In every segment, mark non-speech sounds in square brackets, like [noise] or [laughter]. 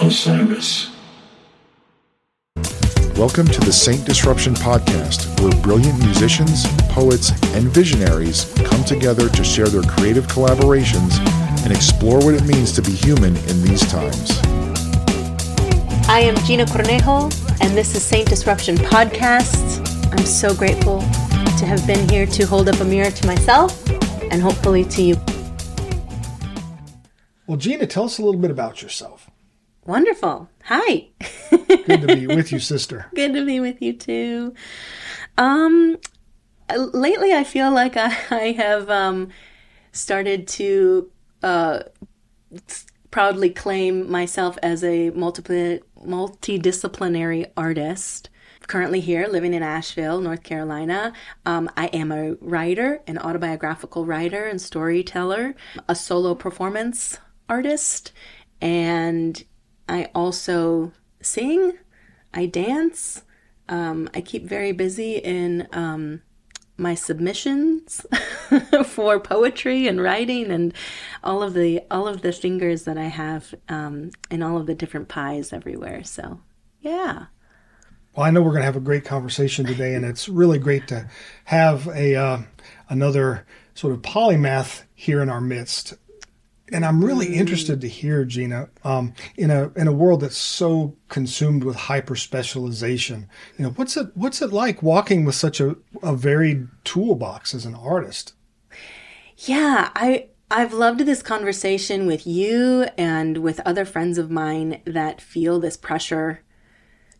Osiris. Welcome to the Saint Disruption Podcast, where brilliant musicians, poets, and visionaries come together to share their creative collaborations and explore what it means to be human in these times. I am Gina Cornejo, and this is Saint Disruption Podcast. I'm so grateful to have been here to hold up a mirror to myself and hopefully to you. Well, Gina, tell us a little bit about yourself. Wonderful. Hi. [laughs] Good to be with you, [laughs] sister. Good to be with you too. Um, lately, I feel like I, [laughs] I have um, started to uh, proudly claim myself as a multiple, multidisciplinary artist. Currently here, living in Asheville, North Carolina. Um, I am a writer, an autobiographical writer and storyteller, a solo performance artist, and I also sing, I dance. Um, I keep very busy in um, my submissions [laughs] for poetry and writing and all of the all of the fingers that I have um, in all of the different pies everywhere. So, yeah. Well, I know we're going to have a great conversation today, and it's really great to have a uh, another sort of polymath here in our midst and I'm really mm. interested to hear, Gina, um, in a in a world that's so consumed with hyper specialization. You know, what's it what's it like walking with such a, a varied toolbox as an artist? Yeah, I I've loved this conversation with you and with other friends of mine that feel this pressure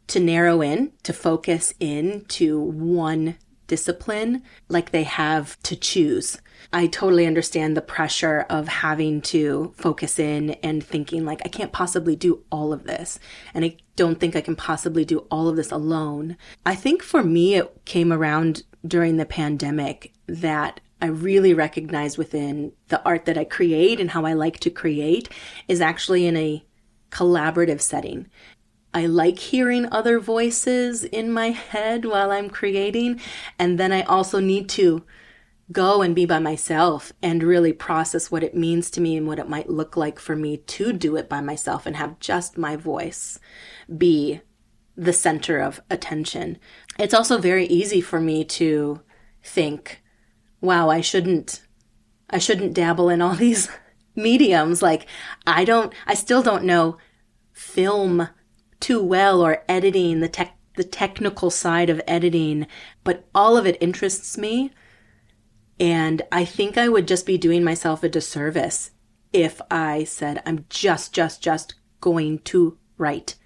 to narrow in, to focus in to one discipline like they have to choose. I totally understand the pressure of having to focus in and thinking, like, I can't possibly do all of this. And I don't think I can possibly do all of this alone. I think for me, it came around during the pandemic that I really recognize within the art that I create and how I like to create is actually in a collaborative setting. I like hearing other voices in my head while I'm creating. And then I also need to go and be by myself and really process what it means to me and what it might look like for me to do it by myself and have just my voice be the center of attention. It's also very easy for me to think, wow, I shouldn't I shouldn't dabble in all [laughs] these mediums like I don't I still don't know film too well or editing the tech the technical side of editing, but all of it interests me. And I think I would just be doing myself a disservice if I said, I'm just, just, just going to write,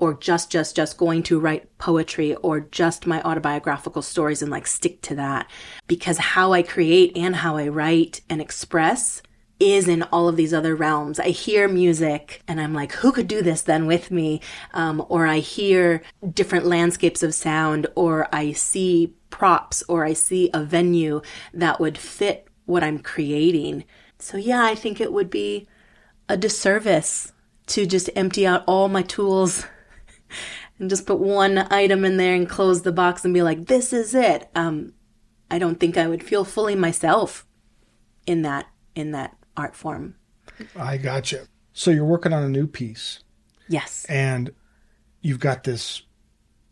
or just, just, just going to write poetry, or just my autobiographical stories and like stick to that. Because how I create and how I write and express is in all of these other realms. I hear music and I'm like, who could do this then with me? Um, or I hear different landscapes of sound, or I see props, or I see a venue that would fit what I'm creating. So, yeah, I think it would be a disservice to just empty out all my tools [laughs] and just put one item in there and close the box and be like, this is it. Um, I don't think I would feel fully myself in that in that art form. I got you. So you're working on a new piece. Yes. And you've got this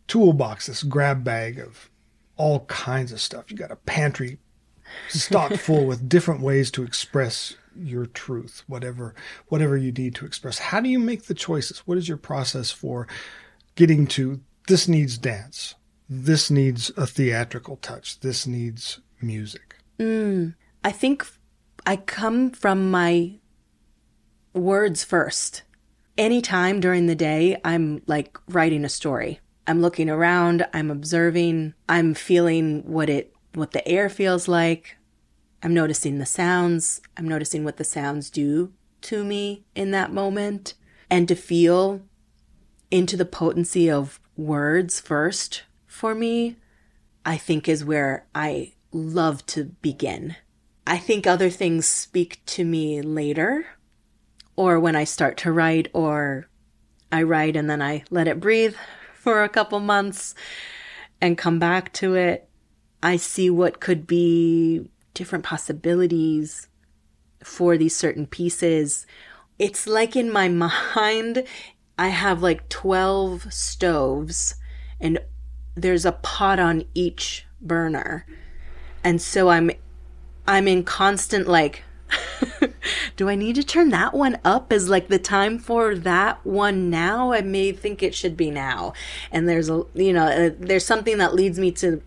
toolbox, this grab bag of all kinds of stuff. You got a pantry stocked [laughs] full with different ways to express your truth, whatever whatever you need to express. How do you make the choices? What is your process for getting to this needs dance, this needs a theatrical touch, this needs music? Mm, I think I come from my words first. Anytime during the day, I'm like writing a story. I'm looking around, I'm observing, I'm feeling what it what the air feels like. I'm noticing the sounds, I'm noticing what the sounds do to me in that moment and to feel into the potency of words first for me, I think is where I love to begin. I think other things speak to me later, or when I start to write, or I write and then I let it breathe [laughs] for a couple months and come back to it. I see what could be different possibilities for these certain pieces, it's like in my [laughs] mind, I have like 12 stoves and there's a pot on each burner. And so I'm I'm in constant like [laughs] do I need to turn that one up? Is like the time for that one now? I may think it should be now. And there's a, you know, uh, there's something that leads me to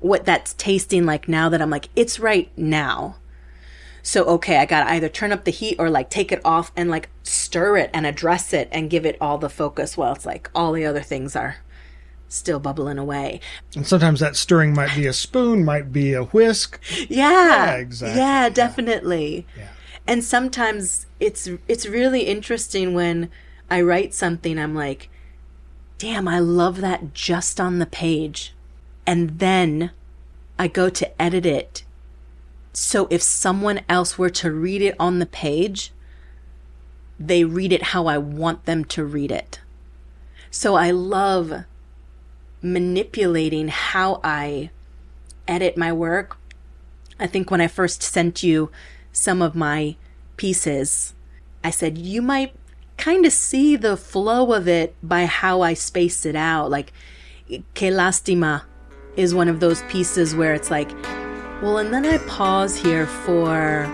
what that's tasting like now that I'm like, it's right now. So, okay, I gotta either turn up the heat or like take it off and like stir it and address it and give it all the focus while it's like all the other things are still bubbling away. And sometimes that stirring might be a spoon, might be a whisk. Yeah. Yeah, exactly. Yeah, definitely. Yeah. And sometimes it's it's really interesting when I write something I'm like, "Damn, I love that just on the page." And then I go to edit it. So if someone else were to read it on the page, they read it how I want them to read it. So I love manipulating how I edit my work. I think when I first sent you some of my pieces, I said, you might kind of see the flow of it by how I spaced it out. Like, Que Lastima is one of those pieces where it's like, well, and then I pause here for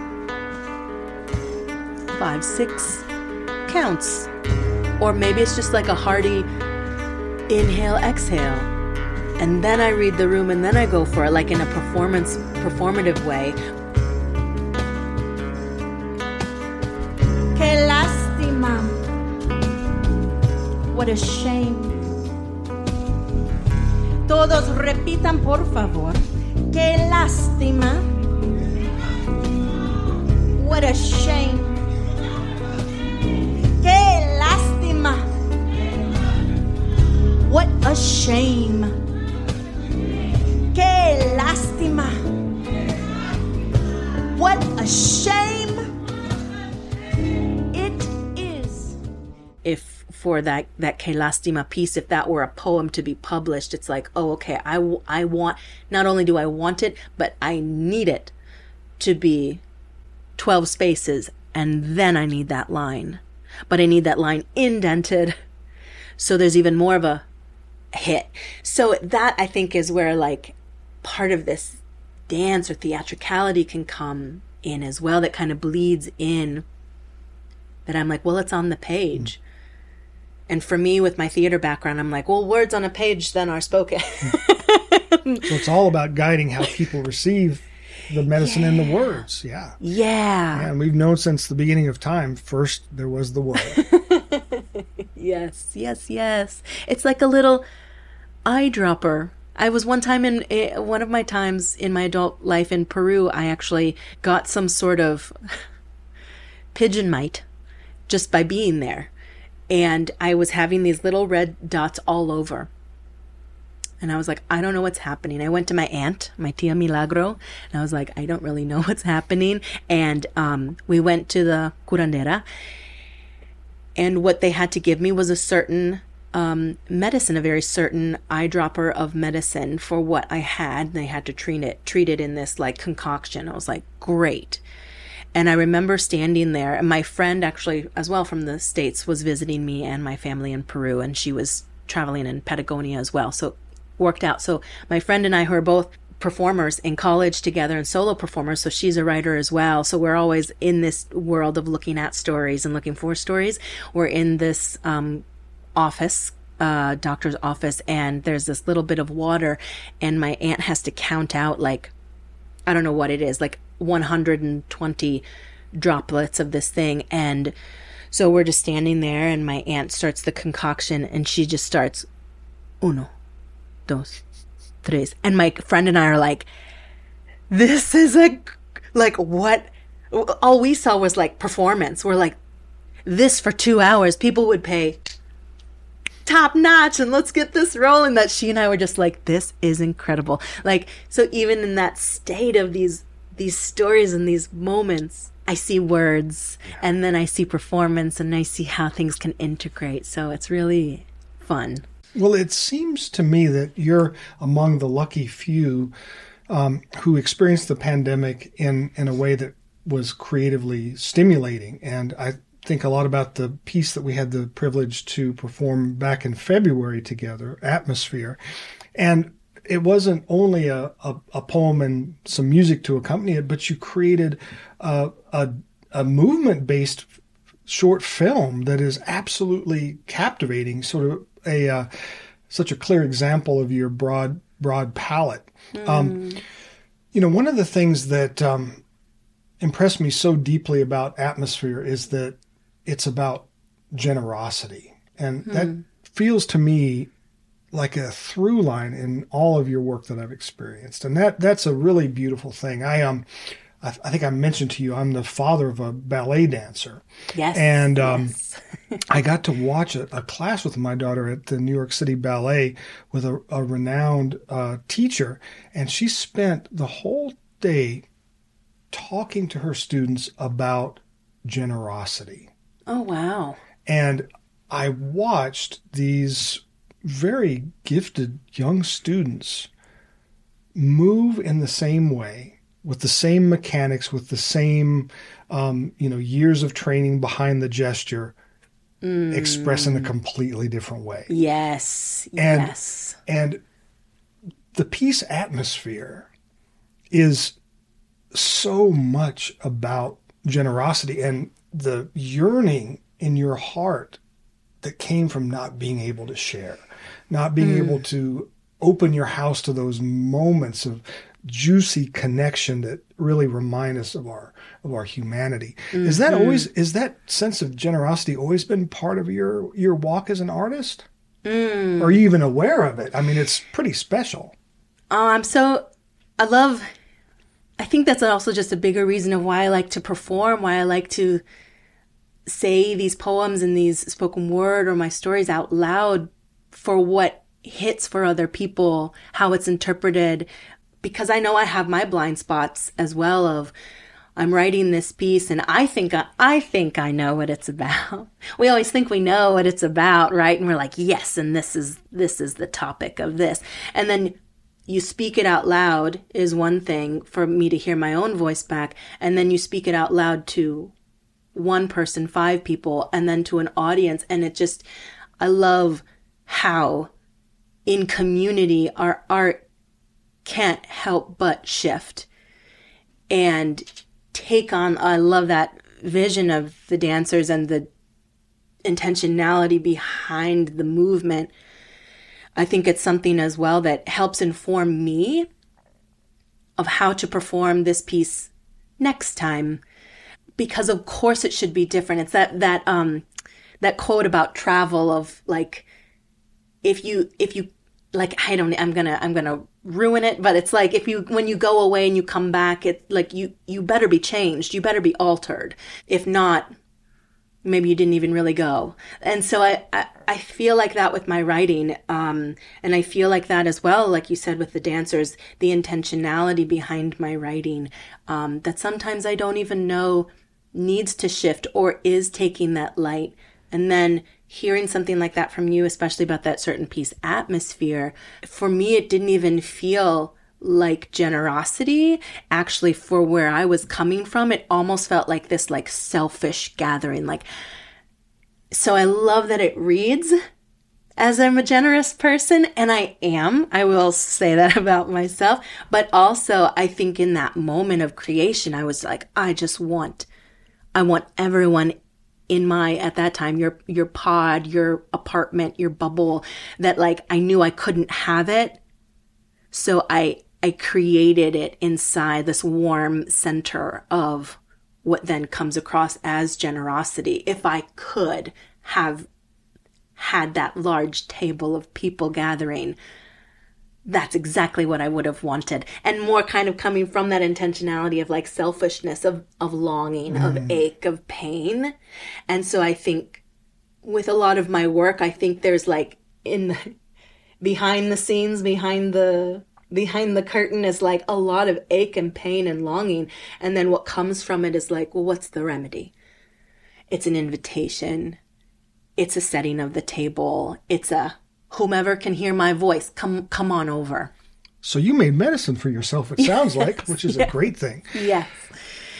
five, six counts. Or maybe it's just like a hearty inhale, exhale. And then I read the room and then I go for it, like in a performance, performative way. Qué lástima. What a shame. Todos repitan, por favor. Qué lástima. What a shame. What a shame. Qué lástima. What a shame. It is. If for that that Que Lastima piece, if that were a poem to be published, it's like, oh, okay, I, I want, not only do I want it, but I need it to be 12 spaces, and then I need that line. But I need that line indented, so there's even more of a hit. So that I think is where like part of this dance or theatricality can come in as well that kind of bleeds in that I'm like, well, it's on the page. And for me, with my theater background, I'm like, well, words on a page then are spoken. [laughs] So it's all about guiding how people receive the medicine and the words. Yeah. yeah. And we've known since the beginning of time, first there was the word. [laughs] Yes, yes, yes. It's like a little eyedropper. I was one time in eh, one of my times in my adult life in Peru, I actually got some sort of [laughs] pigeon mite just by being there. And I was having these little red dots all over. And I was like, I don't know what's happening. I went to my aunt, my tia Milagro, and I was like, I don't really know [laughs] what's happening. And um, we went to the curandera, and what they had to give me was a certain um, medicine, a very certain eyedropper of medicine for what I had. They had to treat it, treat it in this like concoction. I was like, great. And I remember standing there, and my friend actually, as well from the States, was visiting me and my family in Peru, and she was traveling in Patagonia as well. So worked out. So my friend and I, who are both performers in college together and solo performers, so she's a writer as well. So we're always in this world of looking at stories and looking for stories. We're in this um, office uh, doctor's office and there's this little bit of water and my aunt has to count out like I don't know what it is, like 120 droplets of this thing. And so we're just standing there, and my aunt starts the concoction, and she just starts uno, dos, tres. And my friend and I are like, this is a, like, what? All we saw was like performance. We're like, this for two hours, people would pay top notch and let's get this rolling that she and I were just like this is incredible like so even in that state of these these stories and these moments I see words and then I see performance and I see how things can integrate so it's really fun Well, it seems to me that you're among the lucky few um, who experienced the pandemic in, in a way that was creatively stimulating. And I think a lot about the piece that we had the privilege to perform back in February together, Atmosphere. And it wasn't only a, a, a poem and some music to accompany it, but you created a, a, a movement based short film that is absolutely captivating, sort of a uh, such a clear example of your broad broad palette. Um, you know, one of the things that um, impressed me so deeply about Atmosphere is that it's about generosity, and that feels to me like a through line in all of your work that I've experienced, and that that's a really beautiful thing. I um, I, I think I mentioned to you I'm the father of a ballet dancer, Yes. and um, yes. [laughs] I got to watch a, a class with my daughter at the New York City Ballet with a, a renowned uh, teacher, and she spent the whole day talking to her students about generosity. oh wow. And I watched these very gifted young students move in the same way, with the same mechanics, with the same, um, you know, years of training behind the gesture, express in a completely different way. Yes. And- yes. And the piece atmosphere is so much about generosity and the yearning in your heart that came from not being able to share, not being able to open your house to those moments of juicy connection that really remind us of our of our humanity. Is that mm-hmm. always is that sense of generosity always been part of your your walk as an artist? Mm. Are you even aware of it? I mean, it's pretty special. Oh, I'm so. I love. I think that's also just a bigger reason of why I like to perform, why I like to say these poems and these spoken word or my stories out loud for what hits for other people, how it's interpreted, because I know I have my blind spots as well of I'm writing this piece and I think I, I think I know what it's about. [laughs] We always think we know what it's about, right? And we're like, yes, and this is this is the topic of this. And then you speak it out loud is one thing for me to hear my own voice back, and then you speak it out loud to one person, five people, and then to an audience. And it just, I love how in community our art can't help but shift and take on. I love that vision of the dancers and the intentionality behind the movement. I think it's something as well that helps inform me of how to perform this piece next time because of course it should be different it's that that um that quote about travel of like if you if you like i don't i'm gonna i'm gonna ruin it but it's like if you when you go away and you come back it like you you better be changed. You better be altered. If not maybe you didn't even really go. And so i i, I feel like that with my writing um and i feel like that as well like you said with the dancers the intentionality behind my writing um that sometimes i don't even know needs to shift or is taking that light. And then hearing something like that from you especially about that certain piece atmosphere for me it didn't even feel like generosity. Actually for where i was coming from it almost felt like this like selfish gathering like so i love that it reads as i'm a generous person and i am i will say that [laughs] about myself but also i think in that moment of creation i was like i just want i want everyone in my at that time your your pod your apartment your bubble that like i knew i couldn't have it. So i i created it inside this warm center of what then comes across as generosity. If i could have had that large table of people gathering that's exactly what I would have wanted. And more kind of coming from that intentionality of like selfishness, of, of longing, of mm. ache, of pain. And so I think with a lot of my work, I think there's like in the behind the scenes, behind the behind the curtain is like a lot of ache and pain and longing. And then what comes from it is like, well, what's the remedy? It's an invitation. It's a setting of the table. It's a whomever can hear my voice, come come on over. So you made medicine for yourself, it sounds [laughs] like, which is a great thing. Yes.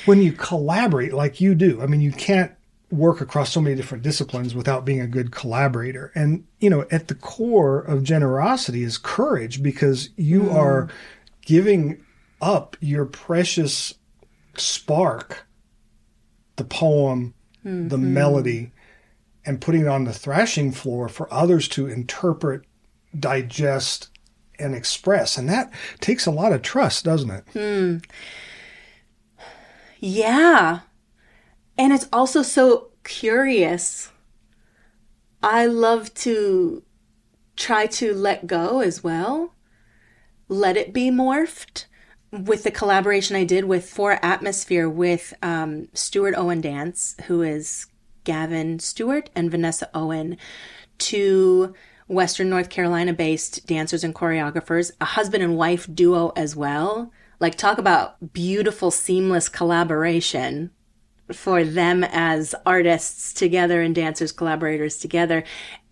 when you collaborate like you do, I mean, you can't work across so many different disciplines without being a good collaborator. And, you know, at the core of generosity is courage because you mm. are giving up your precious spark, the poem, the mm-hmm. melody, and putting it on the thrashing floor for others to interpret, digest, and express. And that takes a lot of trust, doesn't it? Yeah. And it's also so curious. I love to try to let go as well, let it be morphed. With the collaboration I did with For Atmosphere with um, Stewart Owen Dance, who is Gavin Stewart and Vanessa Owen, two Western North Carolina based dancers and choreographers, a husband and wife duo as well. Like, talk about beautiful, seamless collaboration for them as artists together and dancers collaborators together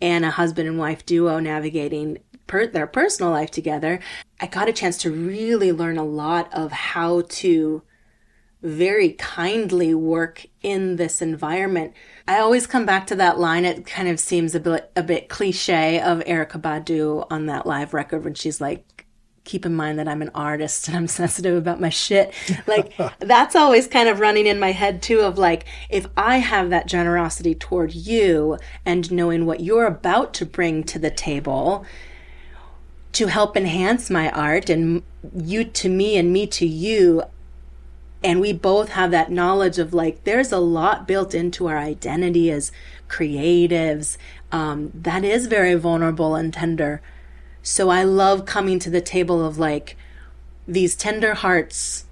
and a husband and wife duo navigating per- their personal life together i got a chance to really learn a lot of how to very kindly work in this environment i always come back to that line it kind of seems a bit a bit cliche of Erykah Badu on that live record when she's like keep in mind that I'm an artist and I'm [laughs] sensitive about my shit. Like [laughs] that's always kind of running in my head too of like if I have that generosity toward you and knowing what you're about to bring to the table to help enhance my art and you to me and me to you and we both have that knowledge of like there's a lot built into our identity as creatives um, that is very vulnerable and tender. So I love coming to the table of like these tender hearts,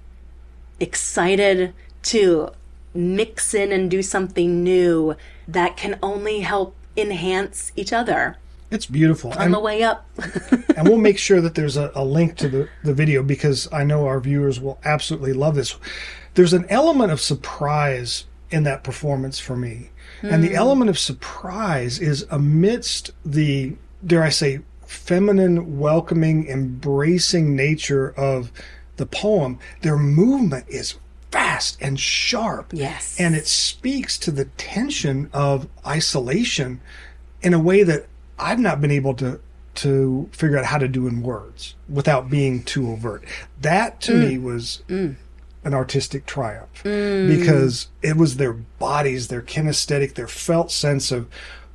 excited to mix in and do something new that can only help enhance each other It's beautiful. on And, the way up. [laughs] and we'll make [laughs] sure that there's a, a link to the, the video because I know our viewers will absolutely love this. There's an element of surprise in that performance for me. And the hmm. element of surprise is amidst the, dare I say, feminine, welcoming, embracing nature of the poem, their movement is fast and sharp. Yes. And it speaks to the tension of isolation in a way that I've not been able to to figure out how to do in words without being too overt. That to mm. me was mm. an artistic triumph mm. because it was their bodies, their kinesthetic, their felt sense of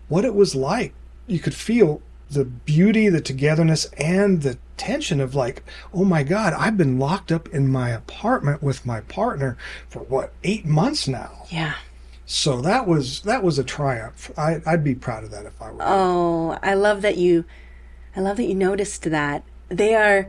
what it was like. You could feel the beauty, the togetherness, and the tension of like, oh my God, I've been locked up in my apartment with my partner for what, eight months now. yeah. So that was that was a triumph. I, I'd be proud of that if I were. Oh, I love that you I love that you noticed that. They are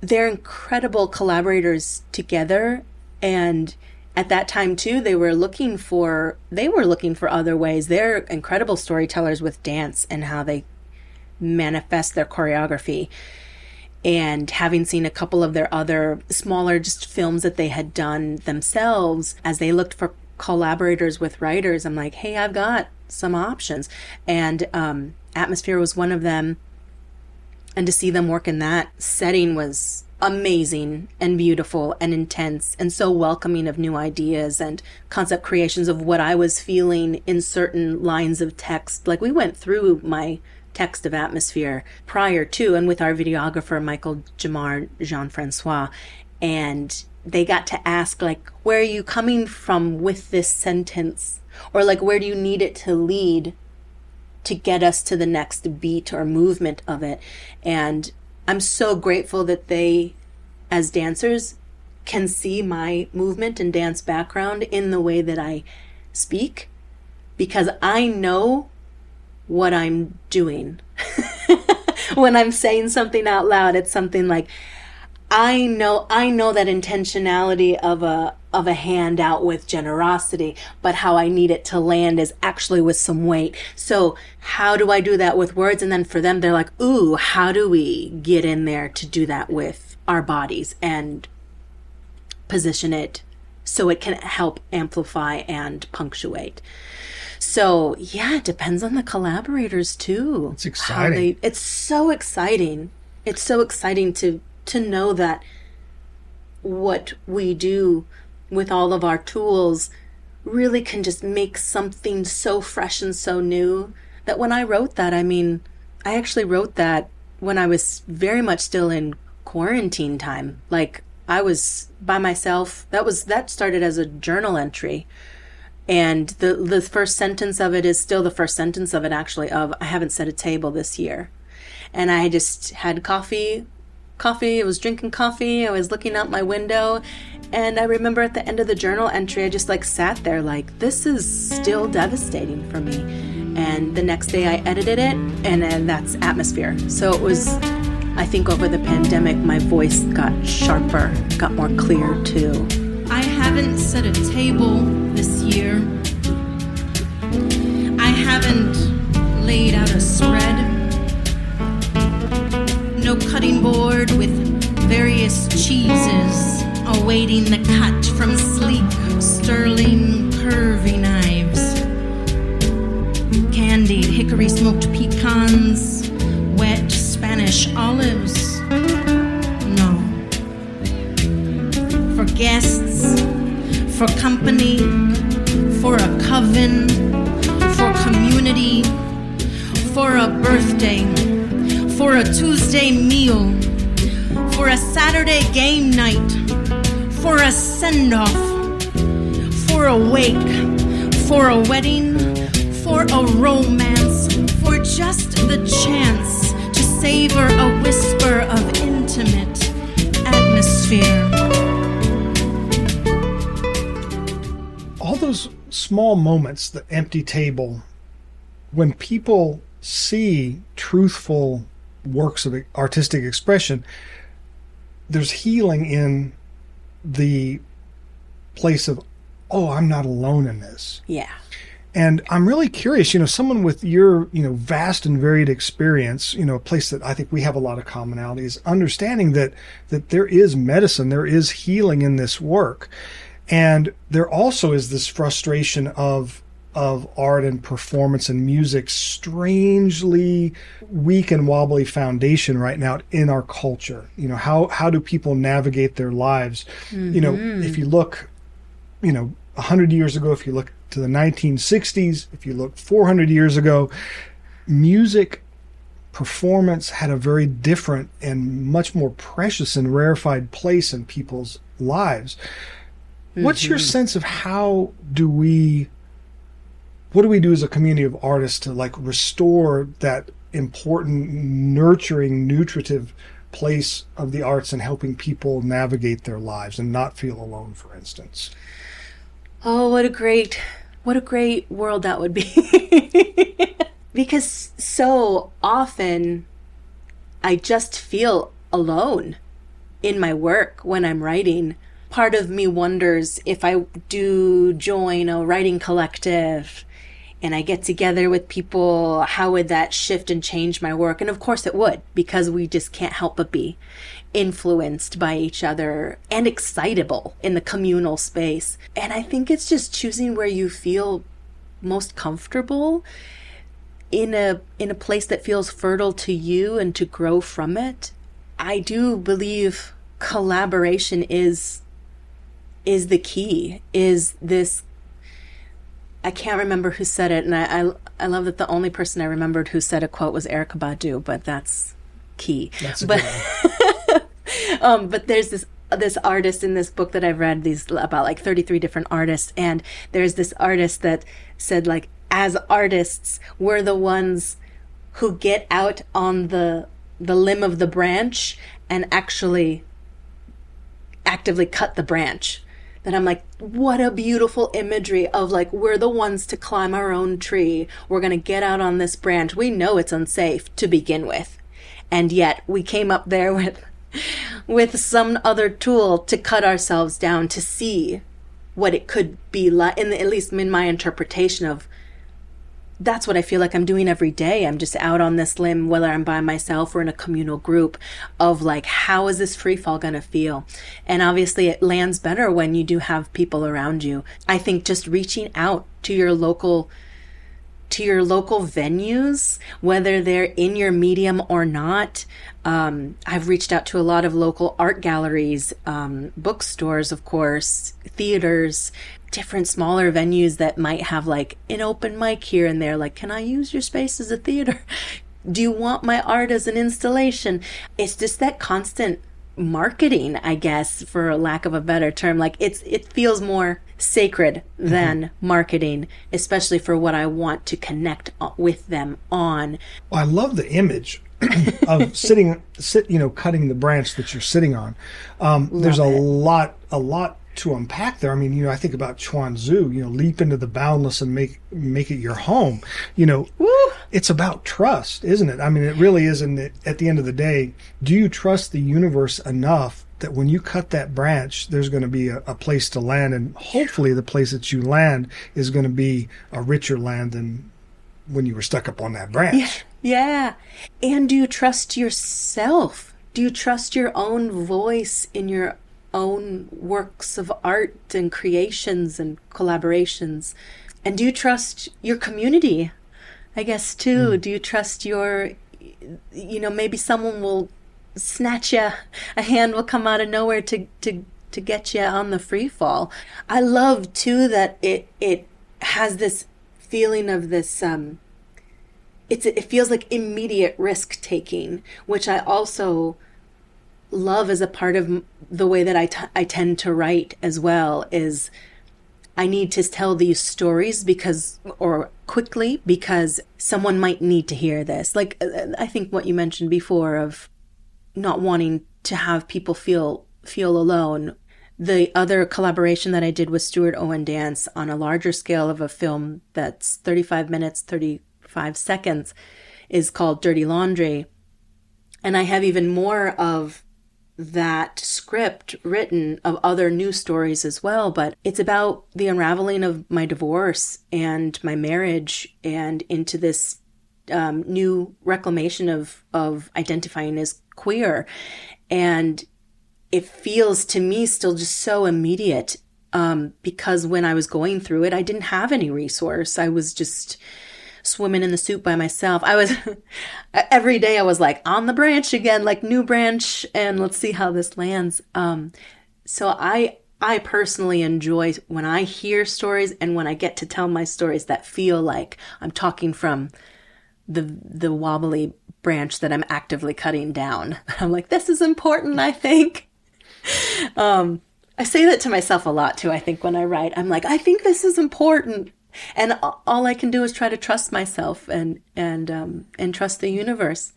they're incredible collaborators together and at that time too they were looking for they were looking for other ways. They're incredible storytellers with dance and how they manifest their choreography. And having seen a couple of their other smaller just films that they had done themselves as they looked for collaborators with writers, I'm like, hey, I've got some options. And um, Atmosphere was one of them. And to see them work in that setting was amazing and beautiful and intense and so welcoming of new ideas and concept creations of what I was feeling in certain lines of text. Like we went through my text of atmosphere prior to and with our videographer Michael Jamar Jean Francois and they got to ask like where are you coming from with this sentence or like where do you need it to lead to get us to the next beat or movement of it. And I'm so grateful that they, as dancers, can see my movement and dance background in the way that I speak because I know what I'm doing. [laughs] when I'm saying something out loud, it's something like, I know I know that intentionality of a of a hand out with generosity, but how I need it to land is actually with some weight. So how do I do that with words? And then for them, they're like, ooh, how do we get in there to do that with our bodies and position it so it can help amplify and punctuate? So yeah, it depends on the collaborators too. It's exciting. they- it's so exciting. It's so exciting to to know that what we do with all of our tools really can just make something so fresh and so new that when I wrote that, I mean, I actually wrote that when I was very much still in quarantine time. Like I was by myself. That was that started as a journal entry. And the the first sentence of it is still the first sentence of it actually of I haven't set a table this year. And I just had coffee coffee, I was drinking coffee, I was looking out my window, and I remember at the end of the journal entry I just like sat there like this is still devastating for me. And the next day I edited it and then that's atmosphere. So it was I think over the pandemic, my voice got sharper, got more clear too. I haven't set a table this year. I haven't laid out a spread. No cutting board with various cheeses awaiting the cut from sleek, sterling, curvy knives. Candied hickory smoked pecans, wet Spanish olives. No. For guests, for company, for a coven, for community, for a birthday, for a Tuesday meal, for a Saturday game night, for a send off, for a wake, for a wedding, for a romance, for just the chance to savor a whisper of intimate atmosphere. all those small moments, the empty table, when people see truthful works of artistic expression, there's healing in the place of, oh, I'm not alone in this. Yeah. And I'm really curious, you know, someone with your, you know, vast and varied experience, you know, a place that I think we have a lot of commonalities, understanding that that there is medicine, there is healing in this work. And there also is this frustration of of art and performance and music strangely weak and wobbly foundation right now in our culture. You know, how how do people navigate their lives? You know, mm-hmm. if you look, you know, 100 years ago, if you look to the 1960s, if you look 400 years ago, music performance had a very different and much more precious and rarefied place in people's lives. What's your mm-hmm. sense of how do we what do we do as a community of artists to like restore that important nurturing nutritive place of the arts and helping people navigate their lives and not feel alone for instance Oh, what a great, what a great world that would be. [laughs] because so often I just feel alone in my work when I'm writing. Part of me wonders if I do join a writing collective and I get together with people, how would that shift and change my work? And of course it would, because we just can't help but be influenced by each other and excitable in the communal space. And I think it's just choosing where you feel most comfortable in a in a place that feels fertile to you and to grow from it. I do believe collaboration is is the key. Is this I can't remember who said it, and I, I I love that the only person I remembered who said a quote was Erykah Badu, but that's key. That's but [laughs] um, but there's this this artist in this book that I've read these about like 33 different artists, and there's this artist that said like as artists we're the ones who get out on the the limb of the branch and actually actively cut the branch that I'm like, what a beautiful imagery of like, we're the ones to climb our own tree. We're going to get out on this branch. We know it's unsafe to begin with. And yet we came up there [laughs] with, with some other tool to cut ourselves down to see what it could be like, in the, at least in my interpretation of that's what I feel like I'm doing every day. I'm just out on this limb, whether I'm by myself or in a communal group, of like, how is this free fall going to feel? And obviously, it lands better when you do have people around you. I think just reaching out to your local to your local venues, whether they're in your medium or not. Um, I've reached out to a lot of local art galleries, um, bookstores, of course, theaters, different smaller venues that might have like an open mic here and there. Like, can I use your space as a theater? [laughs] Do you want my art as an installation? It's just that constant marketing, I guess, for lack of a better term. Like it's it feels more sacred than mm-hmm. marketing, especially for what I want to connect with them on. Well, I love the image [coughs] of sitting, sit, you know, cutting the branch that you're sitting on. Um, there's a it. lot, a lot to unpack there. I mean, you know, I think about Chuang Tzu, you know, leap into the boundless and make make it your home. You know, Woo! it's about trust, isn't it? I mean, it really is. And at the end of the day, do you trust the universe enough that when you cut that branch, there's going to be a, a place to land, and hopefully, the place that you land is going to be a richer land than when you were stuck up on that branch. Yeah. yeah. And do you trust yourself? Do you trust your own voice in your own works of art and creations and collaborations? And do you trust your community? I guess too. Mm. Do you trust your, you know, maybe someone will snatch you, a hand will come out of nowhere to, to, to get you on the free fall. I love too that it, it has this feeling of this, um, it's, it feels like immediate risk taking, which I also love as a part of the way that I, t- I tend to write as well is I need to tell these stories because, or quickly, because someone might need to hear this. Like, uh, I think what you mentioned before of not wanting to have people feel, feel alone. The other collaboration that I did with Stewart Owen Dance on a larger scale of a film that's 35 minutes, 35 seconds is called Dirty Laundry. And I have even more of that script written of other news stories as well, but it's about the unraveling of my divorce and my marriage and into this um, new reclamation of, of identifying as queer. And it feels to me still just so immediate um, because when I was going through it, I didn't have any resource. I was just swimming in the soup by myself. I was [laughs] every day I was like on the branch again, like new branch, and let's see how this lands. Um, so I I personally enjoy when I hear stories and when I get to tell my stories that feel like I'm talking from the the wobbly branch that I'm actively cutting down. [laughs] I'm like, this is important, I think. [laughs] Um, I say that to myself a lot too, I think, when I write. I'm like, I think this is important and all I can do is try to trust myself and and um, and trust the universe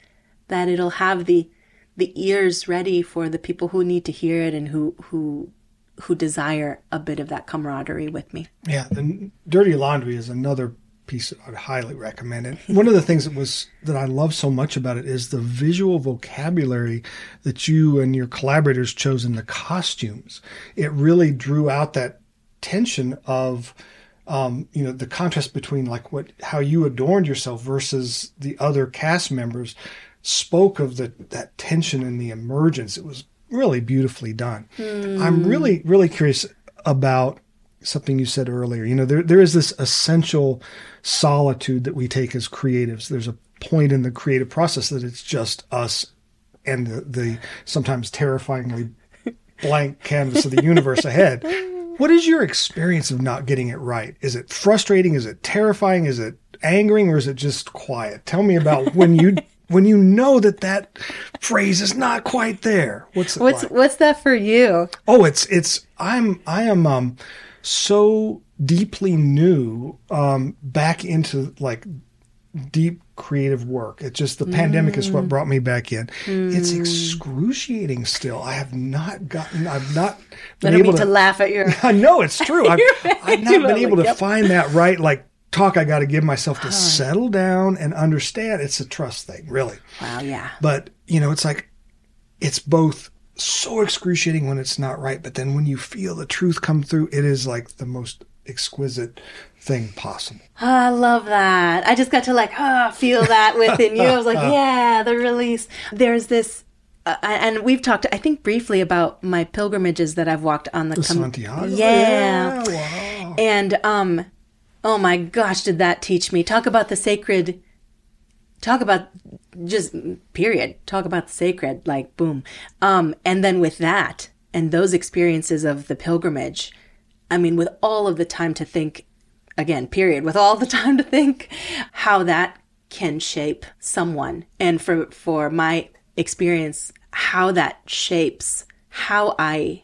that it'll have the the ears ready for the people who need to hear it and who who who desire a bit of that camaraderie with me. Yeah, the Dirty Laundry is another piece that I'd highly recommend. And one of the things that was that I love so much about it is the visual vocabulary that you and your collaborators chose in the costumes. It really drew out that tension of um, you know, the contrast between like what how you adorned yourself versus the other cast members spoke of the that tension and the emergence. It was really beautifully done. Mm. I'm really really curious about something you said earlier. You know, there there is this essential solitude that we take as creatives. There's a point in the creative process that it's just us and the, the sometimes terrifyingly blank canvas of the universe ahead. [laughs] What is your experience of not getting it right? Is it frustrating? Is it terrifying? Is it angering or is it just quiet? Tell me about when you [laughs] when you know that that phrase is not quite there. What's what's like? what's that for you? Oh, it's it's I'm I am um so deeply new um back into like deep creative work. It's just the mm. pandemic is what mm. brought me back in. Mm. It's excruciating still. I have not gotten, I've not been able to, to, laugh at your. [laughs] I know it's true. I've, [laughs] I've not been able to yep. find that right, like, talk I got to give myself to huh. settle down and understand. It's a trust thing, really. Wow, yeah. But, you know, it's like, it's both so excruciating when it's not right, but then when you feel the truth come through, it is like the most exquisite thing possible. Oh, I love that. I just got to like oh, feel that within you. I was like, [laughs] yeah, the release. There's this uh, and we've talked, I think, briefly about my pilgrimages that I've walked on the, the com- Santiago. Yeah, yeah wow. and um, Oh my gosh, did that teach me? Talk about the sacred. Talk about just period. Talk about the sacred, like boom. Um, and then with that and those experiences of the pilgrimage, I mean, with all of the time to think, again, period, with all the [laughs] time to think, how that can shape someone, and for for my experience, how that shapes how I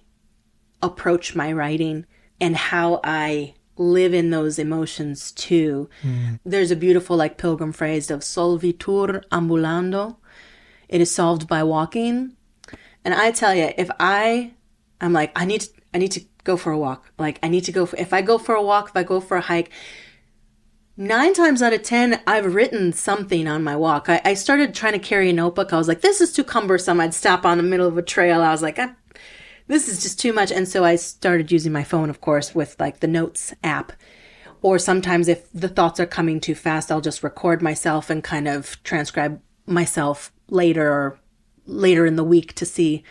approach my writing and how I live in those emotions too. Mm. There's a beautiful like pilgrim phrase of solvitur ambulando. It is solved by walking. And I tell you, if I I'm like I need to, I need to go for a walk. Like I need to go for if I go for a walk, if I go for a hike, nine times out of ten, I've written something on my walk. I, I, started trying to carry a notebook. I was like, this is too cumbersome. I'd stop on the middle of a trail. I was like, ah, this is just too much. And so I started using my phone, of course, with like the notes app. Or sometimes if the thoughts are coming too fast, I'll just record myself and kind of transcribe myself later or later in the week to see,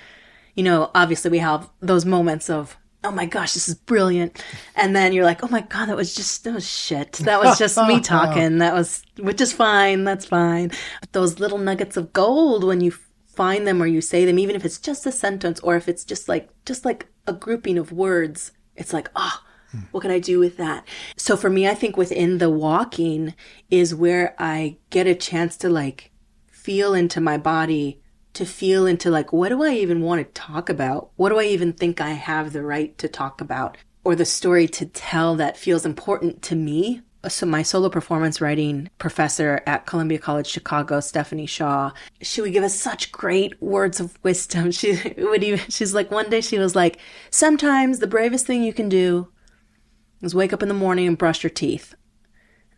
you know, obviously we have those moments of, oh my gosh, this is brilliant. And then you're like, oh my God, that was just, that was shit. That was just me [laughs] talking. That was, which is fine. That's fine. But those little nuggets of gold when you find them or you say them, even if it's just a sentence or if it's just like just like a grouping of words, it's like, oh, what can I do with that? So for me, I think within the walking is where I get a chance to like feel into my body, to feel into like, what do I even want to talk about? What do I even think I have the right to talk about? Or the story to tell that feels important to me so my solo performance writing professor at Columbia College Chicago, Stephanie Shaw, she would give us such great words of wisdom. [laughs] She would even she's like one day she was like, "Sometimes the bravest thing you can do is wake up in the morning and brush your teeth."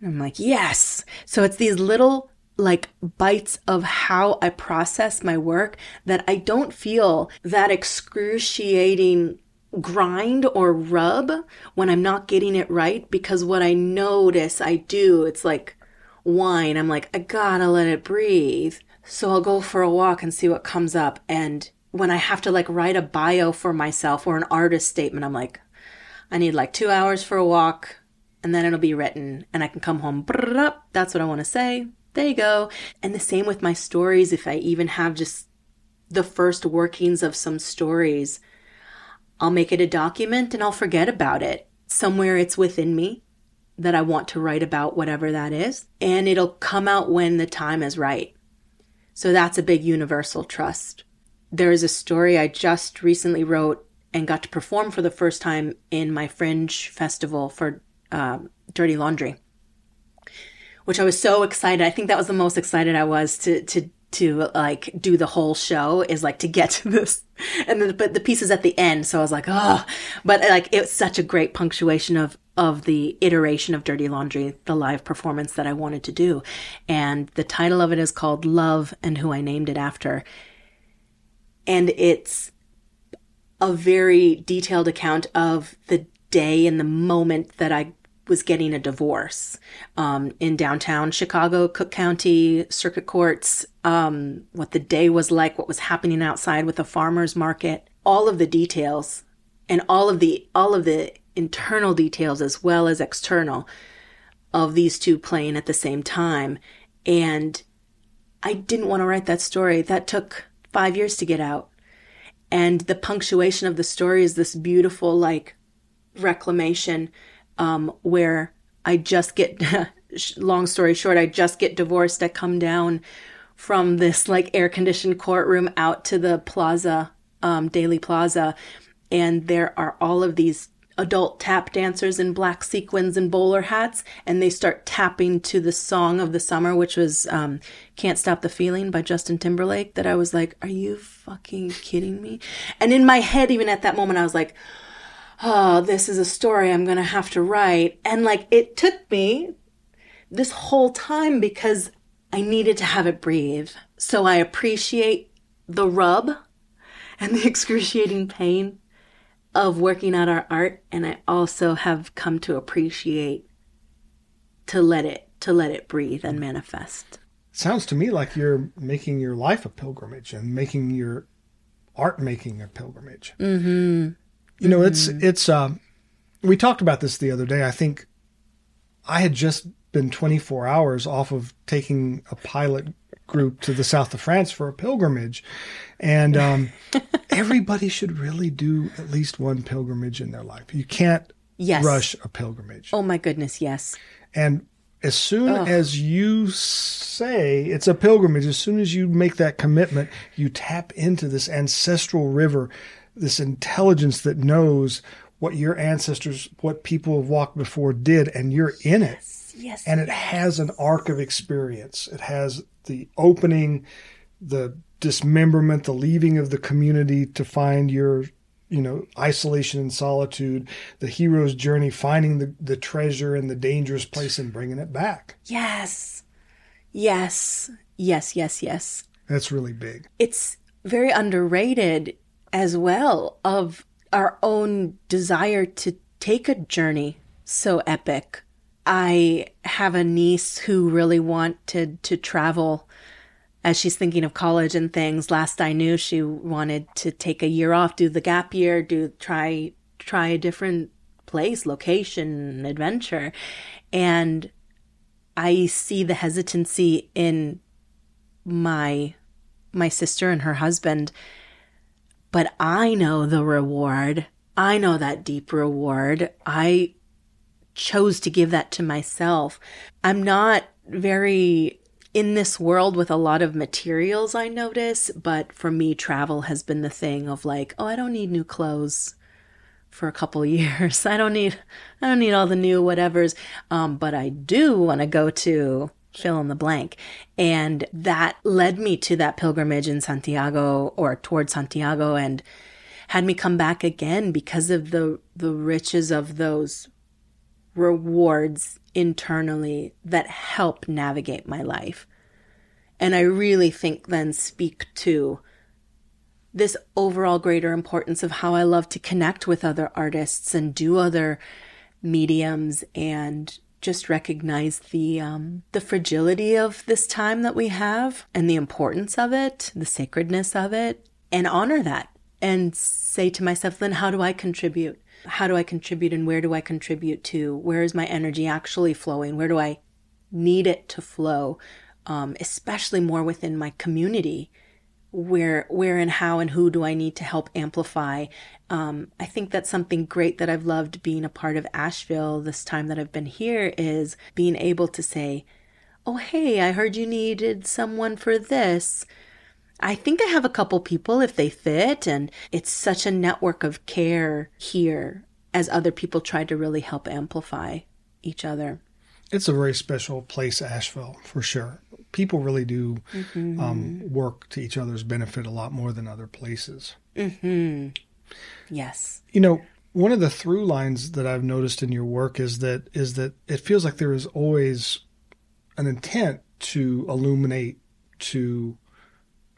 And I'm like, "Yes." So it's these little like bites of how I process my work that I don't feel that excruciating grind or rub when I'm not getting it right because what I notice I do, it's like wine. I'm like, I gotta let it breathe. So I'll go for a walk and see what comes up. And when I have to like write a bio for myself or an artist statement, I'm like, I need like two hours for a walk and then it'll be written and I can come home. That's what I want to say. There you go. And the same with my stories. If I even have just the first workings of some stories, I'll make it a document and I'll forget about it. Somewhere it's within me that I want to write about whatever that is, and it'll come out when the time is right. So that's a big universal trust. There is a story I just recently wrote and got to perform for the first time in my Fringe festival for um, Dirty Laundry, which I was so excited. I think that was the most excited I was to to to like do the whole show is like to get [laughs] to this. And then but the pieces at the end so i was like oh but like it's such a great punctuation of of the iteration of dirty laundry the live performance that i wanted to do. And the title of it is called love and who i named it after. And it's a very detailed account of the day and the moment that i was getting a divorce um, in downtown Chicago, Cook County Circuit Courts, um, what the day was like, what was happening outside with the farmers market, all of the details and all of the all of the internal details as well as external of these two playing at the same time. And I didn't want to write that story. That took five years to get out. And the punctuation of the story is this beautiful, like, reclamation um, where I just get, [laughs] long story short, I just get divorced. I come down from this like air conditioned courtroom out to the plaza, um, Daley Plaza, and there are all of these adult tap dancers in black sequins and bowler hats, and they start tapping to the song of the summer, which was um, "Can't Stop the Feeling" by Justin Timberlake. That I was like, "Are you fucking kidding me?" And in my head, even at that moment, I was like oh, this is a story I'm going to have to write. And like it took me this whole time because I needed to have it breathe. So I appreciate the rub and the [laughs] excruciating pain of working out our art. And I also have come to appreciate to let it, to let it breathe and manifest. Sounds to me like you're making your life a pilgrimage and making your art making a pilgrimage. Mm-hmm. You know, it's mm-hmm. it's. Um, we talked about this the other day. I think I had just been 24 hours off of taking a pilot group to the south of France for a pilgrimage. And um, [laughs] everybody should really do at least one pilgrimage in their life. You can't Yes. rush a pilgrimage. Oh my goodness, yes. And as soon as you say it's a pilgrimage, as soon as you make that commitment, you tap into this ancestral river, this intelligence that knows what your ancestors, what people have walked before did, and you're in it. Yes. And it has an arc of experience. It has the opening, the dismemberment, the leaving of the community to find your you know isolation and solitude the hero's journey finding the, the treasure in the dangerous place and bringing it back yes. Yes. Yes, yes, yes. that's really big It's very underrated as well of our own desire to take a journey so epic. I have a niece who really wanted to travel as she's thinking of college and things. Last I knew, she wanted to take a year off, do the gap year, do try try a different place, location, adventure. And I see the hesitancy in my my sister and her husband but I know the reward. I know that deep reward. I chose to give that to myself. I'm not very in this world with a lot of materials, I notice, but for me, travel has been the thing of like, oh, I don't need new clothes for a couple [laughs] years. I don't need, I don't need all the new whatevers. Um, but I do want to go to fill in the blank. And that led me to that pilgrimage in Santiago or towards Santiago and had me come back again because of the, the riches of those rewards internally that help navigate my life. And I really think then speak to this overall greater importance of how I love to connect with other artists and do other mediums and just recognize the um, the fragility of this time that we have and the importance of it, the sacredness of it, and honor that and say to myself, then how do I contribute? How do I contribute and where do I contribute to? Where is my energy actually flowing? Where do I need it to flow? Um, especially more within my community where where and how and who do I need to help amplify? Um, I think that's something great that I've loved being a part of Asheville this time that I've been here is being able to say, "Oh, hey, I heard you needed someone for this." I think I have a couple people if they fit, and it's such a network of care here as other people try to really help amplify each other. it's a very special place asheville for sure people really do um, work to each other's benefit a lot more than other places. Yes. you know one of the through lines that i've noticed in your work is that is that it feels like there is always an intent to illuminate to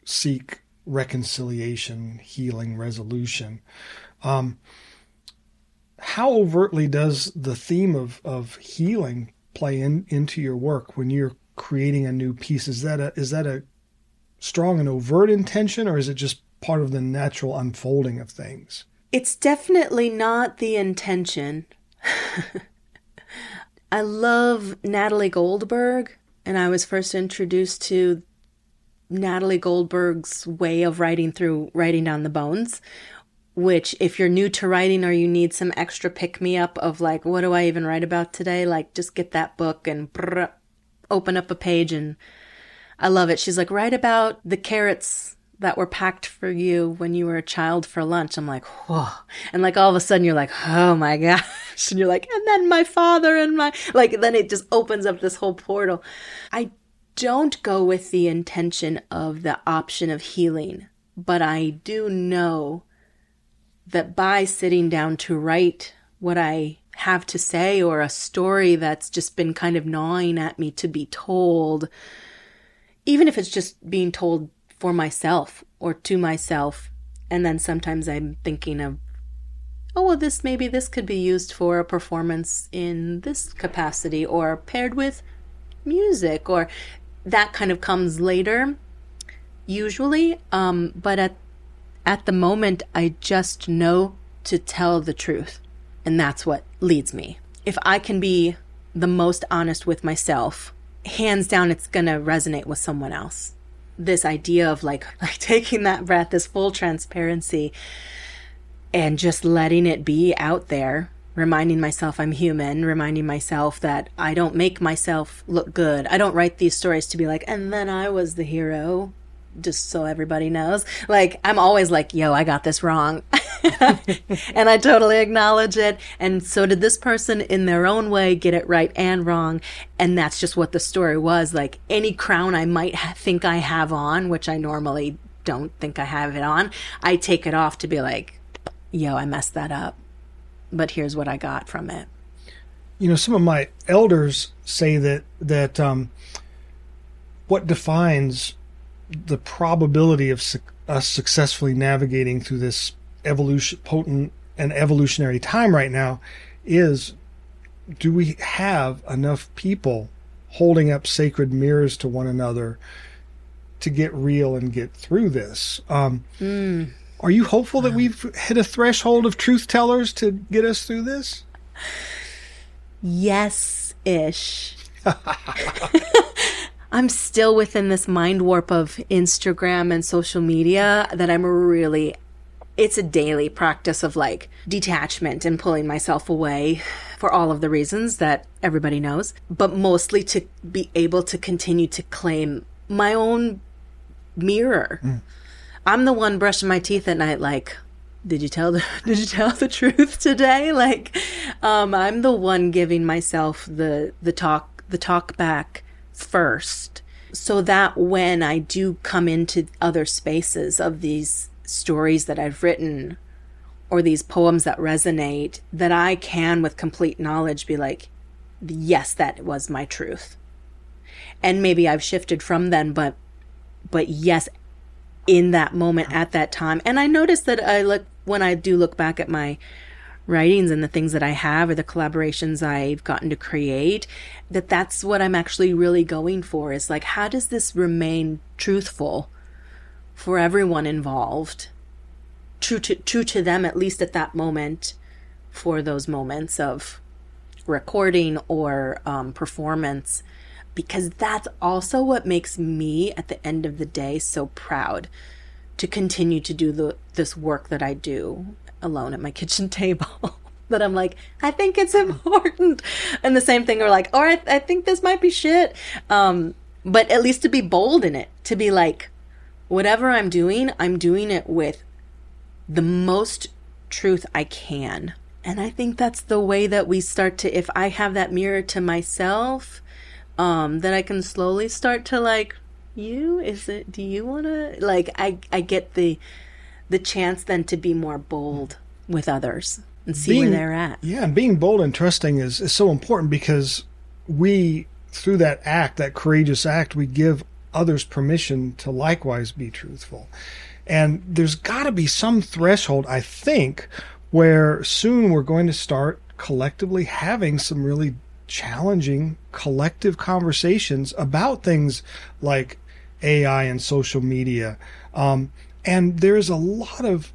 seek reconciliation healing resolution. Um, how overtly does the theme of, of healing play in, into your work when you're creating a new piece is that a is that a strong and overt intention or is it just part of the natural unfolding of things It's definitely not the intention. [laughs] I love Natalie Goldberg, and I was first introduced to Natalie Goldberg's way of writing through writing down the bones. Which, if you're new to writing or you need some extra pick me up of like, what do I even write about today? Like, just get that book and brrr, open up a page and I love it. She's like, write about the carrots that were packed for you when you were a child for lunch. I'm like, whoa. And like all of a sudden you're like, oh my [laughs] gosh. And you're like, and then my father and my, like, then it just opens up this whole portal. I don't go with the intention of the option of healing, but I do know that by sitting down to write what I have to say or a story that's just been kind of gnawing at me to be told, even if it's just being told for myself or to myself, and then sometimes I'm thinking of, oh, well, this maybe this could be used for a performance in this capacity or paired with music or that kind of comes later usually. Um but at at the moment I just know to tell the truth and that's what leads me if I can be the most honest with myself, hands down, it's going to resonate with someone else. This idea of like, [laughs] like taking that breath, this full transparency, and just letting it be out there, reminding myself I'm human, reminding myself that I don't make myself look good. I don't write these stories to be like, and then I was the hero just so everybody knows. Like, I'm always like, yo, I got this wrong. [laughs] and I totally acknowledge it. And so did this person in their own way get it right and wrong. And that's just what the story was. Like, any crown I might ha- think I have on, which I normally don't think I have it on, I take it off to be like, yo, I messed that up. But here's what I got from it. You know, some of my elders say that, that, um, what defines the probability of su- us successfully navigating through this evolution potent and evolutionary time right now is do we have enough people holding up sacred mirrors to one another to get real and get through this? Um, mm. are you hopeful that we've hit a threshold of truth tellers to get us through this? Yes ish [laughs] [laughs] I'm still within this mind warp of Instagram and social media that I'm really it's a daily practice of like detachment and pulling myself away for all of the reasons that everybody knows, but mostly to be able to continue to claim my own mirror. Mm. I'm the one brushing my teeth at night like did you tell the [laughs] did you tell the truth today like um I'm the one giving myself the the talk the talk back first so that when I do come into other spaces of these stories that I've written or these poems that resonate, that I can, with complete knowledge, be like, yes, that was my truth. And maybe I've shifted from then, but, but yes, in that moment at that time. And I notice that I look, when I do look back at my writings and the things that I have or the collaborations I've gotten to create, that that's what I'm actually really going for is like, how does this remain truthful for everyone involved? True to, true to them, at least at that moment, for those moments of recording or um, performance, because that's also what makes me at the end of the day so proud to continue to do the this work that I do alone at my kitchen table. [laughs] but I'm like, I think it's important. And the same thing, we're like, all right, I think this might be shit. Um, but at least to be bold in it, to be like, whatever I'm doing, I'm doing it with the most truth I can. And I think that's the way that we start to, if I have that mirror to myself, um, then I can slowly start to like, you, is it, do you want to, like, I, I get the, the chance then to be more bold with others and see being, where they're at. Yeah, and being bold and trusting is, is so important because we, through that act, that courageous act, we give others permission to likewise be truthful. And there's got to be some threshold, I think, where soon we're going to start collectively having some really challenging collective conversations about things like AI and social media. Um, and there's a lot of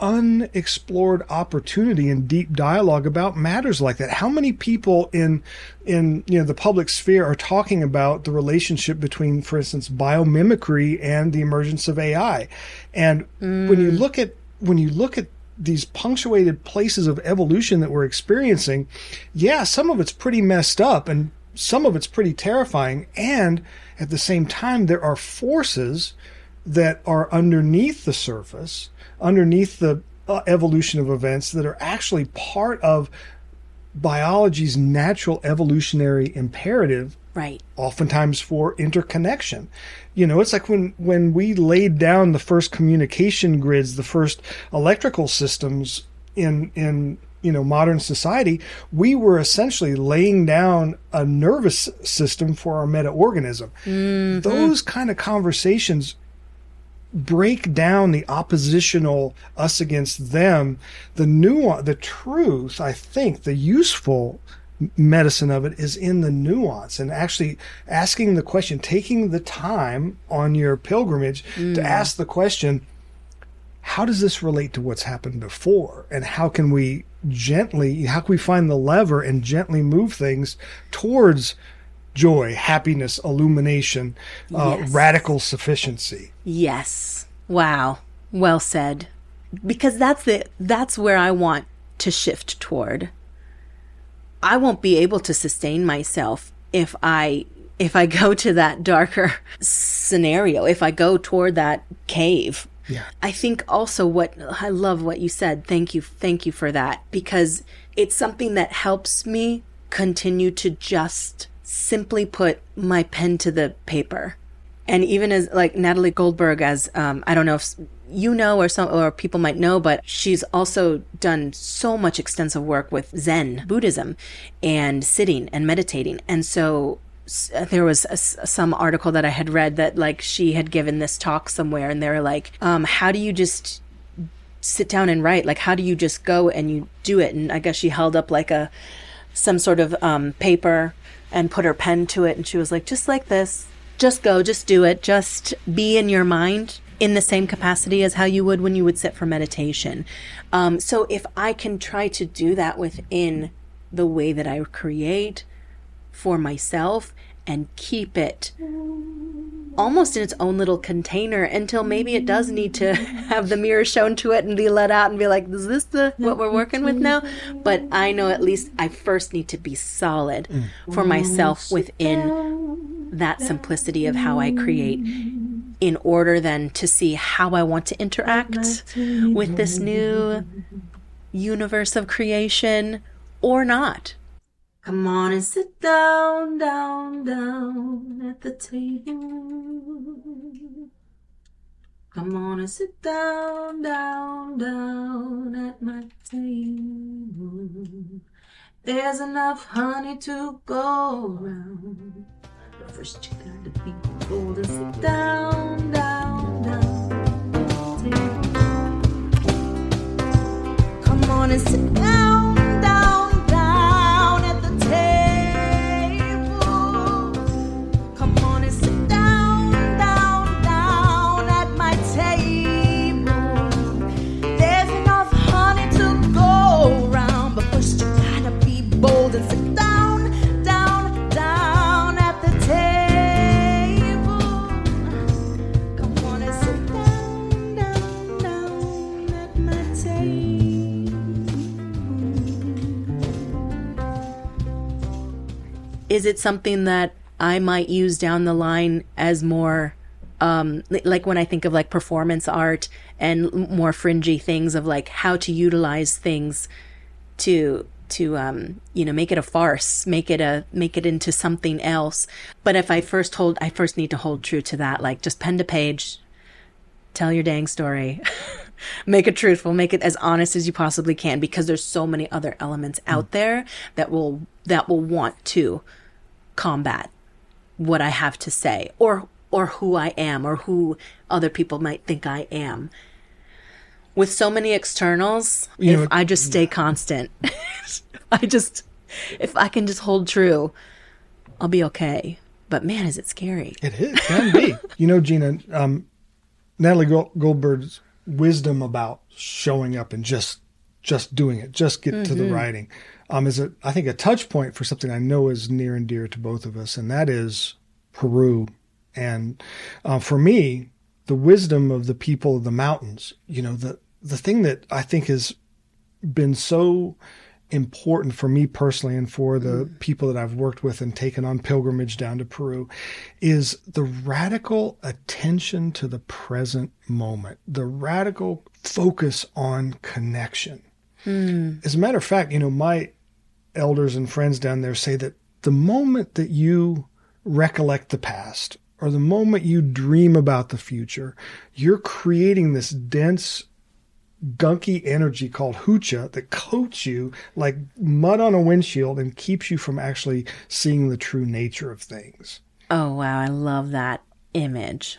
unexplored opportunity and deep dialogue about matters like that. How many people in in you know the public sphere are talking about the relationship between, for instance, biomimicry and the emergence of AI? And mm. when you look at when you look at these punctuated places of evolution that we're experiencing, yeah, some of it's pretty messed up and some of it's pretty terrifying. And at the same time, there are forces that are underneath the surface underneath the uh, evolution of events that are actually part of biology's natural evolutionary imperative right. oftentimes for interconnection. You know it's like when when we laid down the first communication grids the first electrical systems in in you know modern society we were essentially laying down a nervous system for our meta-organism. Mm-hmm. those kind of conversations break down the oppositional us against them, the nuance, the truth, I think, the useful medicine of it is in the nuance and actually asking the question, taking the time on your pilgrimage mm. to ask the question, how does this relate to what's happened before? And how can we gently, how can we find the lever and gently move things towards joy, happiness, illumination, uh, Yes. radical sufficiency? Yes. Wow. Well said. Because that's the that's where I want to shift toward. I won't be able to sustain myself if I if I go to that darker scenario, if I go toward that cave. Yeah. I think also what I love what you said. Thank you. Thank you for that because it's something that helps me continue to just simply put my pen to the paper. And even as like Natalie Goldberg, as um, I don't know if you know or some or people might know, but she's also done so much extensive work with Zen Buddhism and sitting and meditating. And so there was a some article that I had read that like she had given this talk somewhere, and they were like, um, "How do you just sit down and write? Like, how do you just go and you do it?" And I guess she held up like a some sort of um, paper and put her pen to it, and she was like, "Just like this, just go, just do it, just be in your mind." In the same capacity as how you would when you would sit for meditation. Um, so, if I can try to do that within the way that I create, for myself and keep it almost in its own little container until maybe it does need to [laughs] have the mirror shown to it and be let out and be like is this the what we're working with now? But i know at least i first need to be solid mm. for myself within that simplicity of how i create in order then to see how i want to interact with this new universe of creation or not Come on and sit down, down, down at the table. Come on and sit down, down, down at my table. There's enough honey to go around. But first you gotta be bold and sit down, down, down at the table. Come on and sit down, Is it something that I might use down the line as more um like when I think of like performance art and more fringy things of like how to utilize things to to um you know make it a farce make it a make it into something else. But if i first hold i first need to hold true to that like just pen to page tell your dang story [laughs] make it truthful make it as honest as you possibly can because there's so many other elements out there that will that will want to combat what i have to say or or who i am or who other people might think i am. With so many externals You if know, i just stay constant [laughs] i just if i can just hold true i'll be okay. But man is it scary. It is, can be. you know, Gina, um, Natalie Goldberg's wisdom about showing up and just just doing it, just get to the writing, um, is a I think a touch point for something I know is near and dear to both of us, and that is Peru. And uh, for me, the wisdom of the people of the mountains. You know, the the thing that I think has been so important for me personally and for the people that I've worked with and taken on pilgrimage down to Peru is the radical attention to the present moment, the radical focus on connection. Hmm. As a matter of fact, you know, my elders and friends down there say that the moment that you recollect the past or the moment you dream about the future, you're creating this dense gunky energy called hucha that coats you like mud on a windshield and keeps you from actually seeing the true nature of things. oh wow. I love that image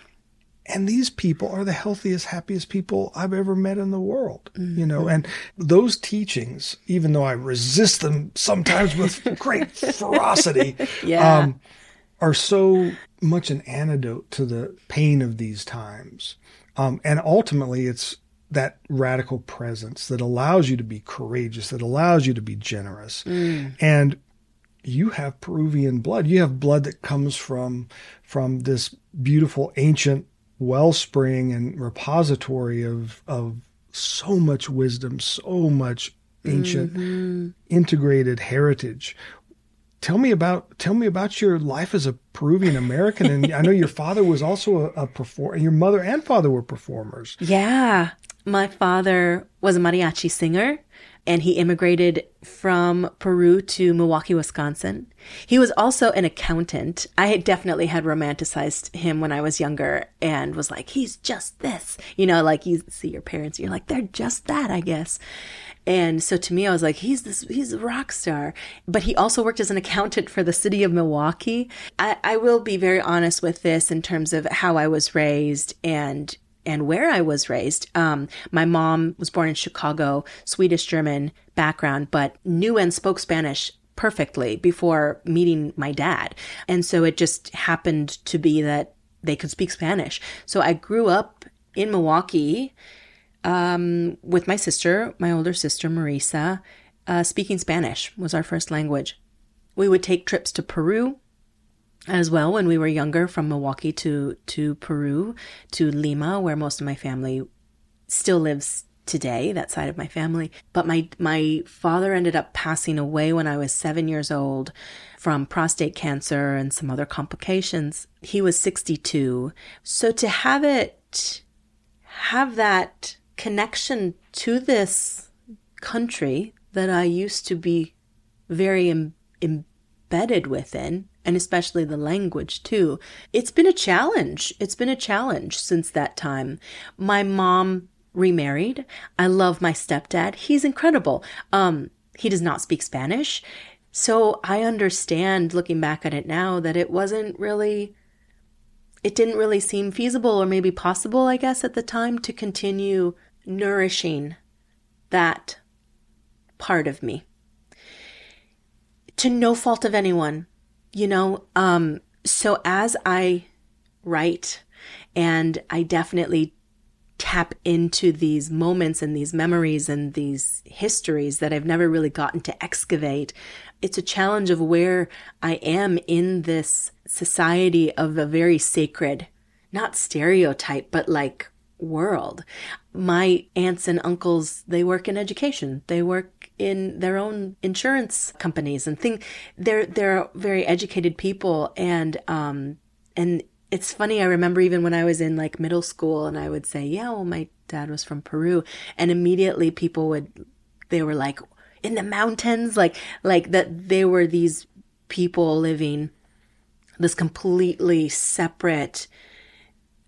And these people are the healthiest, happiest people I've ever met in the world, you know, and those teachings, even though I resist them sometimes with [laughs] great ferocity, Yeah. um, are so much an antidote to the pain of these times. Um, and ultimately, it's that radical presence that allows you to be courageous, that allows you to be generous. And you have Peruvian blood. You have blood that comes from from this beautiful ancient wellspring and repository of of so much wisdom, so much ancient mm-hmm. integrated heritage. Tell me about tell me about your life as a Peruvian American, and I know your father was also a, a performer. Your mother and father were performers. Yeah. My father was a mariachi singer and he immigrated from Peru to Milwaukee, Wisconsin. He was also an accountant. I definitely had romanticized him when I was younger and was like, he's just this. You know, like you see your parents, you're like, they're just that, I guess. And so to me, I was like, he's this, he's a rock star. But he also worked as an accountant for the city of Milwaukee. I, I will be very honest with this in terms of how I was raised and and where I was raised. Um, my mom was born in Chicago, Swedish German background, but knew and spoke Spanish perfectly before meeting my dad. And so it just happened to be that they could speak Spanish. So I grew up in Milwaukee um, with my sister, my older sister, Marisa. Uh, speaking Spanish was our first language. We would take trips to Peru as well when we were younger from Milwaukee to to Peru to Lima where most of my family still lives today that side of my family. But my my father ended up passing away when I was 7 years old from prostate cancer and some other complications. He was 62 so to have it have that connection to this country that I used to be very Im- embedded within and especially the language too. It's been a challenge. It's been a challenge since that time. My mom remarried. I love my stepdad. He's incredible. Um, he does not speak Spanish. So I understand looking back at it now that it wasn't really, it didn't really seem feasible or maybe possible, I guess, at the time to continue nourishing that part of me. To no fault of anyone, you know um so as i write and i definitely tap into these moments and these memories and these histories that i've never really gotten to excavate it's a challenge of where i am in this society of a very sacred not stereotype but like world. My aunts and uncles they work in education. They work in their own insurance companies and think they're they're very educated people and um and it's funny i remember even when i was in like middle school and i would say yeah well my dad was from peru. And immediately people would they were like in the mountains? Like like that they were these people living this completely separate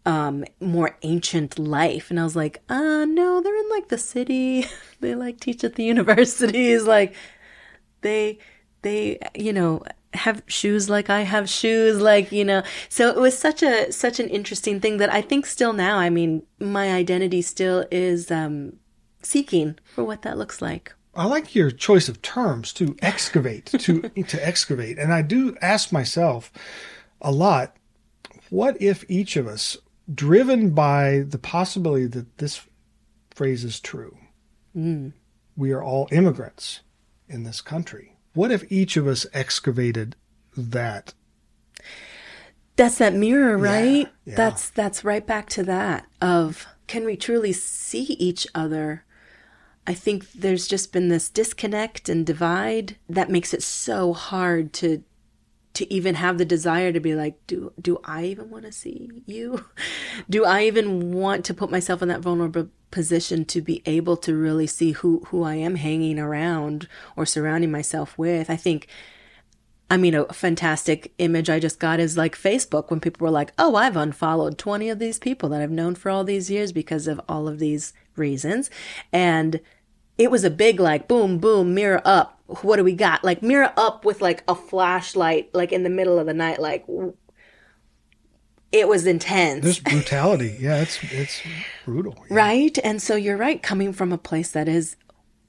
um more ancient life. And i was like uh no they're in like the city. [laughs] They like teach at the [laughs] universities. Like they they you know have shoes like i have shoes. Like you know. So it was such a such an interesting thing that i think still now i mean my identity still is um seeking for what that looks like. I like your choice of terms to excavate, to [laughs] to excavate. And I do ask myself a lot, what if each of us driven by the possibility that this phrase is true. Mm. We are all immigrants in this country. What if each of us excavated that? That's that mirror, right? yeah. That's that's right back to that of can we truly see each other? I think there's just been this disconnect and divide that makes it so hard to to even have the desire to be like do do I even want to see you? [laughs] Do I even want to put myself in that vulnerable position to be able to really see who who I am hanging around or surrounding myself with? I think I mean, a fantastic image I just got is like Facebook when people were like, oh, I've unfollowed 20 of these people that I've known for all these years because of all of these reasons. And it was a big, like, boom, boom, mirror up. What do we got? Like, mirror up with like a flashlight, like in the middle of the night. Like, it was intense. There's [laughs] brutality. yeah, it's it's brutal. Yeah. Right? And so you're right, coming from a place that is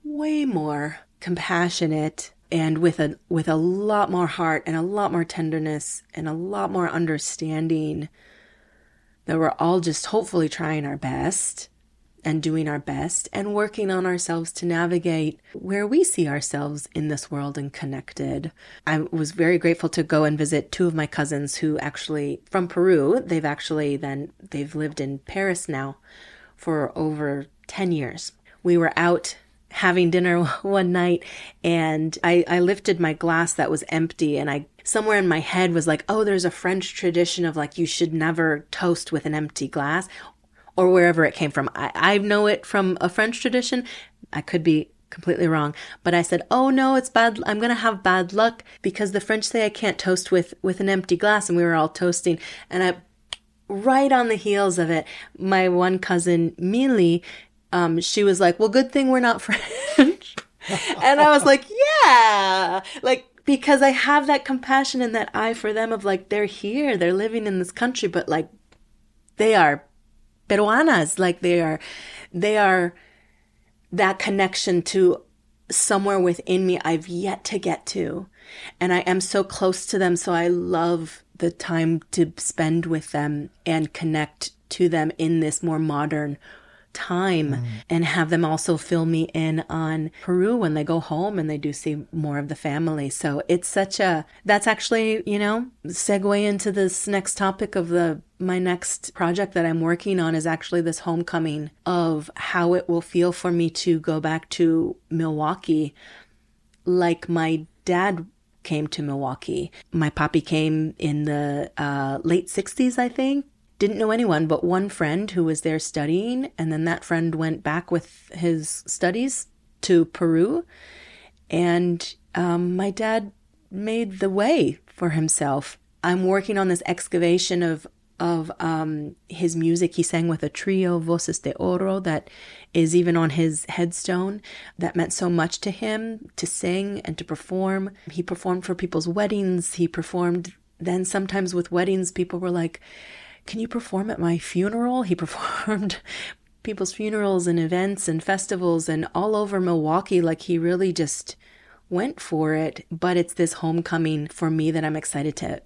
way more compassionate and with a with a lot more heart and a lot more tenderness and a lot more understanding that we're all just hopefully trying our best. And doing our best and working on ourselves to navigate where we see ourselves in this world and connected. I was very grateful to go and visit two of my cousins who actually from Peru. They've actually then they've lived in Paris now for over 10 years. We were out having dinner [laughs] one night and I, I lifted my glass that was empty and I somewhere in my head was like, oh, there's a French tradition of like you should never toast with an empty glass or wherever it came from. I, I know it from a French tradition. I could be completely wrong. But I said, "Oh no, it's bad. I'm going to have bad luck because the French say I can't toast with with an empty glass." And we were all toasting, and I, right on the heels of it, my one cousin Millie, um, she was like, "Well, good thing we're not [laughs] French," and I was like, [laughs] "Yeah," like because I have that compassion and that eye for them of like they're here, they're living in this country, but like they are peruanas, like they are, they are that connection to somewhere within me I've yet to get to. And I am so close to them. So I love the time to spend with them and connect to them in this more modern time mm. and have them also fill me in on Peru when they go home and they do see more of the family. So it's such a that's actually, you know, segue into this next topic of the my next project that I'm working on is actually this homecoming of how it will feel for me to go back to Milwaukee like my dad came to Milwaukee. My poppy came in the uh, late 60s, I think, didn't know anyone but one friend who was there studying, and then that friend went back with his studies to Peru. And um, my dad made the way for himself. I'm working on this excavation of of um, his music. He sang with a trio, Voces de Oro, that is even on his headstone. That meant so much to him to sing and to perform. He performed for people's weddings. He performed then sometimes with weddings, people were like, can you perform at my funeral? He [laughs] performed people's funerals and events and festivals and all over Milwaukee. Like he really just went for it. But it's this homecoming for me that I'm excited to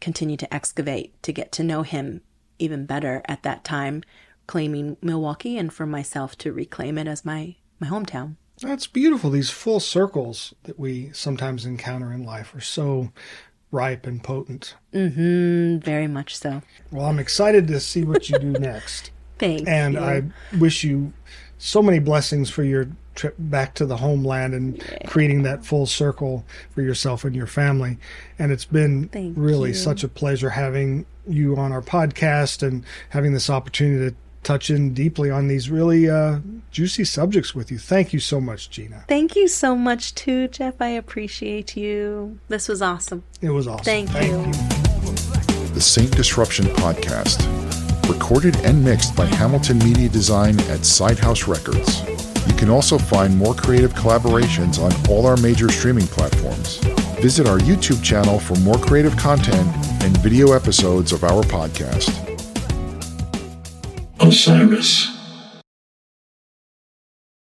continue to excavate, to get to know him even better at that time, claiming Milwaukee and for myself to reclaim it as my, my hometown. That's beautiful. These full circles that we sometimes encounter in life are so ripe and potent. Mm-hmm. Very much so. Well, I'm excited to see what you do [laughs] next. Thank and you. I wish you so many blessings for your trip back to the homeland and yeah. creating that full circle for yourself and your family. And it's been Thank really you. such a pleasure having you on our podcast and having this opportunity to touch in deeply on these really uh, juicy subjects with you. Thank you so much, Gina. Thank you so much, too, Jeff. I appreciate you. This was awesome. It was awesome. Thank, Thank you. you. The Saint Disruption Podcast, recorded and mixed by Hamilton Media Design at Sidehouse Records. You can also find more creative collaborations on all our major streaming platforms. Visit our YouTube channel for more creative content and video episodes of our podcast. Osiris.